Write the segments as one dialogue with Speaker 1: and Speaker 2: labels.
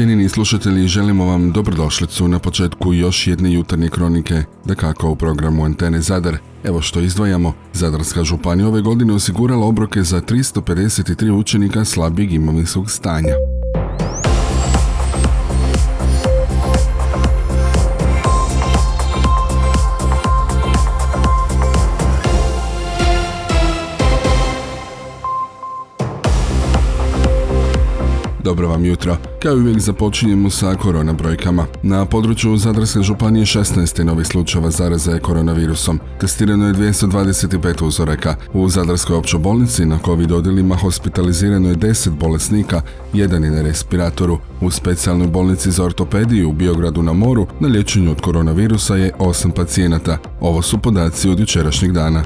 Speaker 1: Cijenjeni slušatelji, želimo vam dobrodošlicu na početku još jedne jutarnje kronike, da kako u programu Antene Zadar. Evo što izdvajamo, Zadarska županija ove godine osigurala obroke za 353 učenika slabijeg imovinskog stanja. Dobro vam jutro. Kao i uvijek započinjemo sa korona brojkama. Na području Zadarske županije 16. novi slučajeva zaraze koronavirusom. Testirano je 225 uzoraka. U Zadarskoj općoj bolnici na COVID odjelima hospitalizirano je 10 bolesnika, jedan je na respiratoru. U specijalnoj bolnici za ortopediju u Biogradu na moru na liječenju od koronavirusa je 8 pacijenata. Ovo su podaci od jučerašnjeg dana.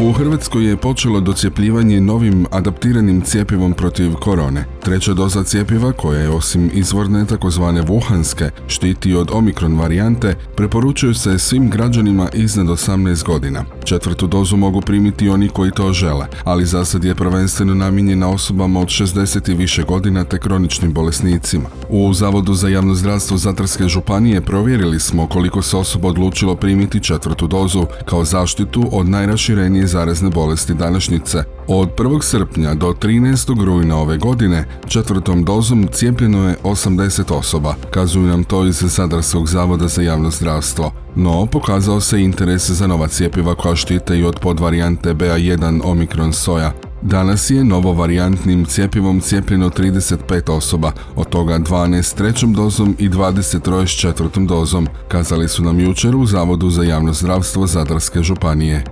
Speaker 1: U Hrvatskoj je počelo docjepljivanje novim adaptiranim cijepivom protiv korone. Treća doza cijepiva, koja je osim izvorne takozvane Wuhanske štiti od omikron varijante, preporučuju se svim građanima iznad 18 godina. Četvrtu dozu mogu primiti oni koji to žele, ali zasad je prvenstveno namijenjena osobama od 60 i više godina te kroničnim bolesnicima. U Zavodu za javno zdravstvo Zatarske županije provjerili smo koliko se osoba odlučilo primiti četvrtu dozu kao zaštitu od najraširenije zarazne bolesti današnjice. Od 1. srpnja do 13. rujna ove godine četvrtom dozom cijepljeno je 80 osoba, kazuju nam to iz Zadarskog zavoda za javno zdravstvo. No, pokazao se interes za nova cijepiva koja štite i od podvarijante BA1 Omikron soja. Danas je novovarijantnim cijepivom cijepljeno 35 osoba, od toga 12 trećom dozom i 23 s četvrtom dozom, kazali su nam jučer u Zavodu za javno zdravstvo Zadarske županije.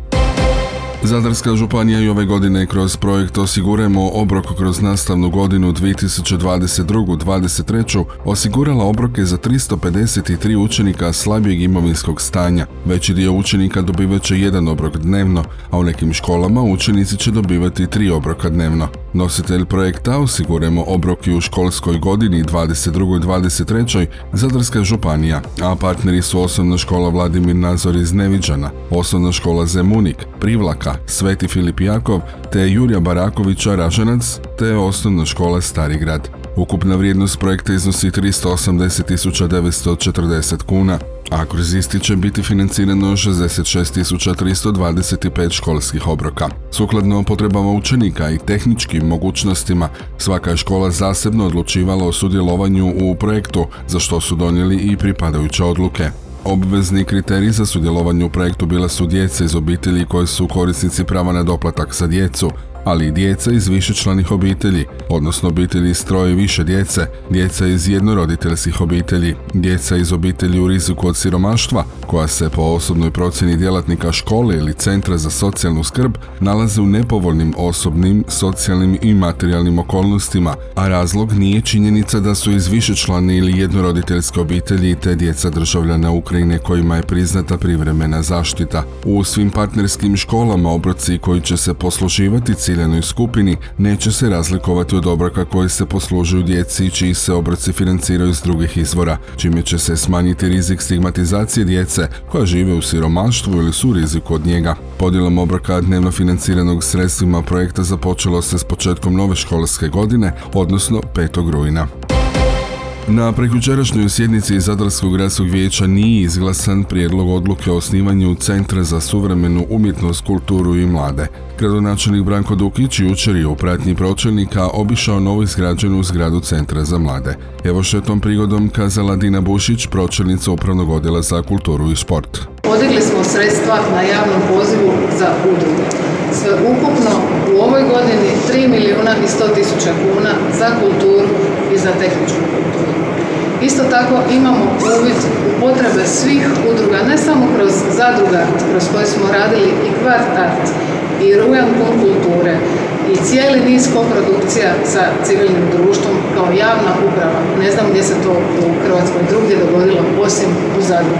Speaker 1: Zadarska županija i ove godine kroz projekt Osigurajmo obrok kroz nastavnu godinu 2022-2023 osigurala obroke za 353 učenika slabijeg imovinskog stanja. Veći dio učenika dobivat će jedan obrok dnevno, a u nekim školama učenici će dobivati tri obroka dnevno. Nositelj projekta Osigurajmo obroki u školskoj godini 22-23 Zadarska županija, a partneri su osnovna škola Vladimir Nazor iz Neviđana, osnovna škola Zemunik, Privlaka, Sveti Filip Jakov te Jurija Barakovića Ražanac te osnovna škola Stari grad. Ukupna vrijednost projekta iznosi 380.940 kuna, a kroz isti će biti financirano 66.325 školskih obroka. Sukladno potrebama učenika i tehničkim mogućnostima, svaka je škola zasebno odlučivala o sudjelovanju u projektu, za što su donijeli i pripadajuće odluke. Obvezni kriteriji za sudjelovanje u projektu bila su djece iz obitelji koji su korisnici prava na doplatak za djecu, ali i djeca iz višečlanih obitelji, odnosno obitelji s troje više djece, djeca iz jednoroditeljskih obitelji, djeca iz obitelji u riziku od siromaštva, koja se po osobnoj procjeni djelatnika škole ili centra za socijalnu skrb nalaze u nepovoljnim osobnim, socijalnim i materijalnim okolnostima, a razlog nije činjenica da su iz višečlane ili jednoroditeljske obitelji te djeca državljana Ukrajine kojima je priznata privremena zaštita. U svim partnerskim školama obroci koji će se posluživati ciljanoj skupini neće se razlikovati od obroka koji se poslužuju djeci čiji se obroci financiraju iz drugih izvora, čime će se smanjiti rizik stigmatizacije djece koja žive u siromaštvu ili su u riziku od njega. Podjelom obroka dnevno financiranog sredstvima projekta započelo se s početkom nove školske godine, odnosno 5. rujna. Na prekjučerašnjoj sjednici Zadarskog gradskog vijeća nije izglasan prijedlog odluke o osnivanju Centra za suvremenu umjetnost, kulturu i mlade. Gradonačelnik Branko Dukić jučer je u pratnji pročelnika obišao novo izgrađenu zgradu Centra za mlade. Evo što je tom prigodom kazala Dina Bušić, pročelnica Upravnog odjela za kulturu i sport.
Speaker 2: Podigli smo sredstva na javnom pozivu za udruge. Sve ukupno u ovoj godini 3 milijuna i 100 tisuća kuna za kulturu i za tehničku. Isto tako imamo uvid u potrebe svih udruga, ne samo kroz zadrugart, kroz koje smo radili i kvartart, i rujan kulture, i cijeli niz koprodukcija sa civilnim društvom kao javna uprava. Ne znam gdje se to u Hrvatskoj drugdje dogodilo, osim u Zadru.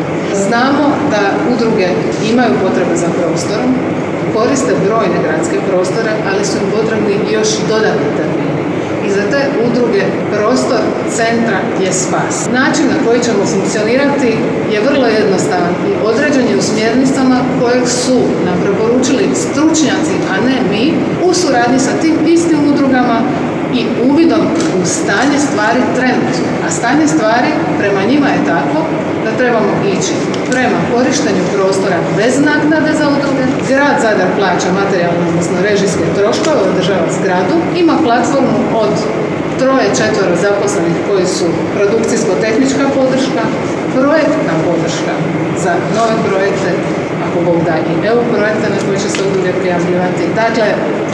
Speaker 2: Znamo da udruge imaju potrebe za prostorom, koriste brojne gradske prostore, ali su im potrebni još dodatni termini. I za te udruge prostor centra je spas. Način na koji ćemo funkcionirati je vrlo jednostavan i određen je u smjernicama kojeg su nam preporučili stručnjaci, a ne mi, u suradnji sa tim istim udrugama i uvidom u stanje stvari trenutno. A stanje stvari prema njima je tako da trebamo ići prema korištenju prostora bez naknade za udruge. Grad Zadar plaća materijalne, odnosno režijske troškove, održava zgradu, ima platformu od troje, četvero zaposlenih koji su produkcijsko-tehnička podrška, projektna podrška za nove projekte, ako Bog da i EU projekte na koje će se udruge prijavljivati. Dakle,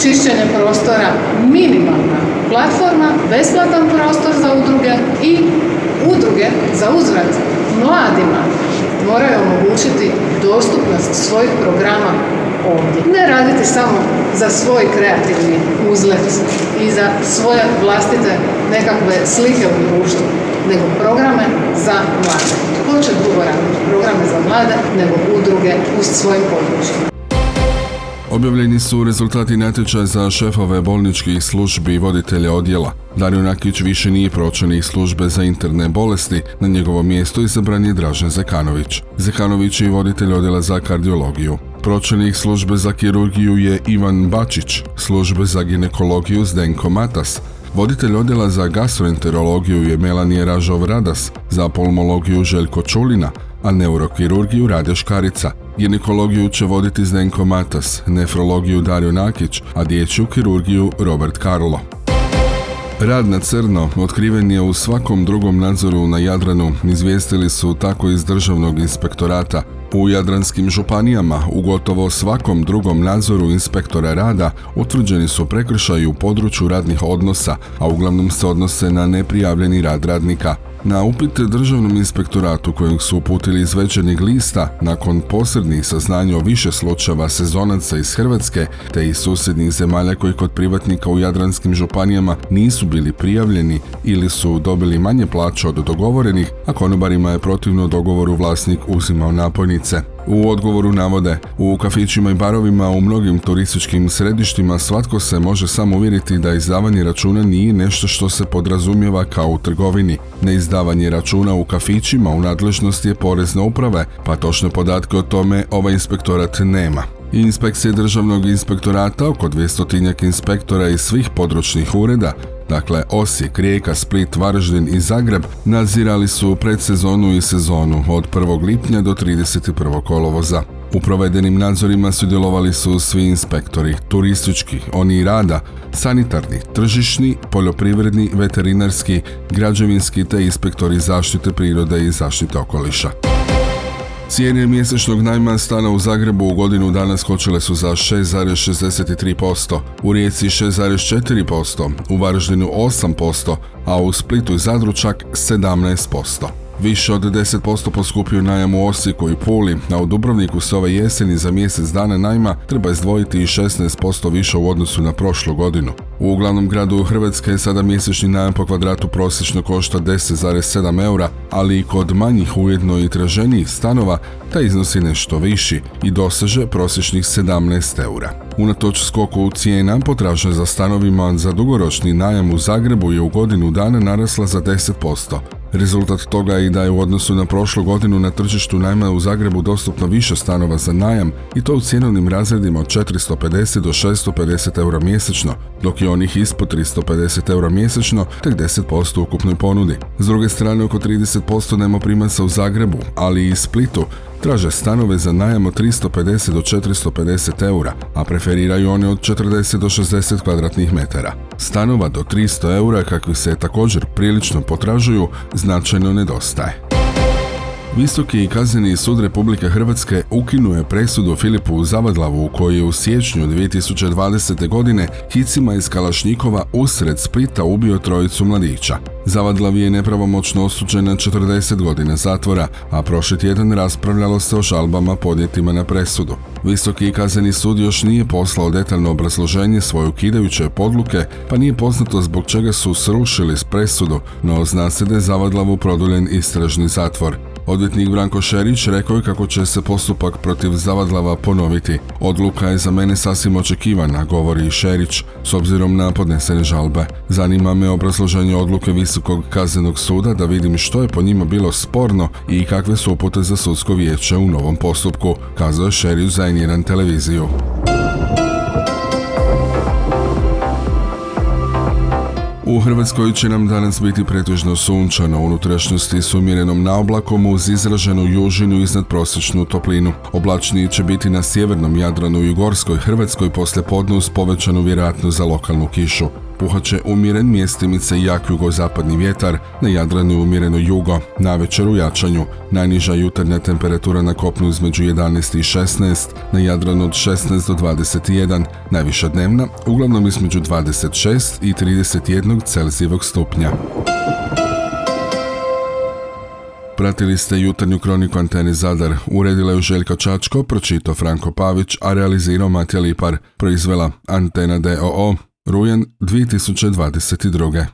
Speaker 2: čišćenje prostora, minimalna platforma, besplatan prostor za udruge i udruge za uzvrat mladima moraju omogućiti dostupnost svojih programa ovdje. Ne raditi samo za svoj kreativni uzlet i za svoje vlastite nekakve slike u društvu, nego programe za mlade. Tko će drugo raditi programe za mlade nego udruge uz svojim područjima?
Speaker 1: Objavljeni su rezultati natječaja za šefove bolničkih službi i voditelja odjela. Dario Nakić više nije pročelnik službe za interne bolesti, na njegovo mjesto izabran je Dražen Zekanović. Zekanović je voditelj odjela za kardiologiju. Pročelnik službe za kirurgiju je Ivan Bačić, službe za ginekologiju Zdenko Matas, Voditelj odjela za gastroenterologiju je Melanije Ražov Radas, za pulmologiju Željko Čulina, a neurokirurgiju Rade Škarica. Ginekologiju će voditi Zdenko Matas, nefrologiju Dario Nakić, a dječju kirurgiju Robert Karlo. Rad na crno otkriven je u svakom drugom nadzoru na Jadranu, izvijestili su tako iz Državnog inspektorata. U jadranskim županijama u gotovo svakom drugom nadzoru inspektora rada utvrđeni su prekršaji u području radnih odnosa, a uglavnom se odnose na neprijavljeni rad radnika. Na upit državnom inspektoratu kojeg su uputili iz večernjeg lista, nakon posrednih saznanja o više slučajeva sezonaca iz Hrvatske te iz susjednih zemalja koji kod privatnika u jadranskim županijama nisu bili prijavljeni ili su dobili manje plaće od dogovorenih, a konobarima je protivno dogovoru vlasnik uzimao napojnice. U odgovoru navode, u kafićima i barovima u mnogim turističkim središtima svatko se može samo uvjeriti da izdavanje računa nije nešto što se podrazumijeva kao u trgovini. Neizdavanje računa u kafićima u nadležnosti je porezne uprave, pa točne podatke o tome ovaj inspektorat nema. Inspekcije državnog inspektorata, oko 200 inspektora iz svih područnih ureda, dakle Osijek, Rijeka, Split, Varaždin i Zagreb, nadzirali su predsezonu i sezonu od 1. lipnja do 31. kolovoza. U provedenim nadzorima sudjelovali su svi inspektori, turistički, oni rada, sanitarni, tržišni, poljoprivredni, veterinarski, građevinski te inspektori zaštite prirode i zaštite okoliša. Cijene mjesečnog najma stana u Zagrebu u godinu dana skočile su za 6,63%, u Rijeci 6,4%, u Varaždinu 8%, a u Splitu i Zadru čak 17%. Više od 10% poskupio najam u Osijeku i Puli, a u Dubrovniku se ove jeseni za mjesec dana najma treba izdvojiti i 16% više u odnosu na prošlu godinu. U glavnom gradu Hrvatske sada mjesečni najam po kvadratu prosječno košta 10,7 eura, ali i kod manjih ujedno i traženijih stanova taj iznosi nešto viši i doseže prosječnih 17 eura. Unatoč skoku cijena potražnja za stanovima za dugoročni najam u Zagrebu je u godinu dana narasla za 10%. Rezultat toga je i da je u odnosu na prošlu godinu na tržištu najma u Zagrebu dostupno više stanova za najam i to u cjenovnim razredima od 450 do 650 eura mjesečno, dok je onih ispod 350 eura mjesečno tek 10% u ukupnoj ponudi. S druge strane oko 30% najmoprimaca u Zagrebu, ali i Splitu traže stanove za najam od 350 do 450 eura, a preferiraju one od 40 do 60 kvadratnih metara. Stanova do 300 eura, kakvi se također prilično potražuju, značajno nedostaje. Visoki kazneni sud Republike Hrvatske ukinuje presudu Filipu Zavadlavu koji je u siječnju 2020. godine hicima iz Kalašnjikova usred Splita ubio trojicu mladića. Zavadlav je nepravomoćno osuđen na 40 godina zatvora, a prošli tjedan raspravljalo se o žalbama podnijetima na presudu. Visoki kazneni sud još nije poslao detaljno obrazloženje svoje ukidajuće podluke, pa nije poznato zbog čega su srušili s presudu, no zna se da je Zavadlavu produljen istražni zatvor. Odvjetnik Branko Šerić rekao je kako će se postupak protiv Zavadlava ponoviti. Odluka je za mene sasvim očekivana, govori Šerić, s obzirom na podnesene žalbe. Zanima me obrazloženje odluke Visokog kaznenog suda da vidim što je po njima bilo sporno i kakve su upute za sudsko vijeće u novom postupku, kazao je Šerić za televiziju. U Hrvatskoj će nam danas biti pretežno sunčano, unutrašnjosti s umjerenom naoblakom uz izraženu južinu iznad prosječnu toplinu. Oblačniji će biti na sjevernom Jadranu i Gorskoj Hrvatskoj poslje podne uz povećanu vjerojatnost za lokalnu kišu. Puhat će umjeren mjestimice jak jugozapadni vjetar, na Jadranu umjereno jugo, na večer u jačanju. Najniža jutarnja temperatura na kopnu između 11 i 16, na Jadranu od 16 do 21, najviša dnevna uglavnom između 26 i 31 Celzijevog stupnja. Pratili ste jutarnju kroniku Antene Zadar. Uredila je Željka Čačko, pročitao Franko Pavić, a realizirao Matija Lipar. Proizvela Antena DOO. Rujen 2022.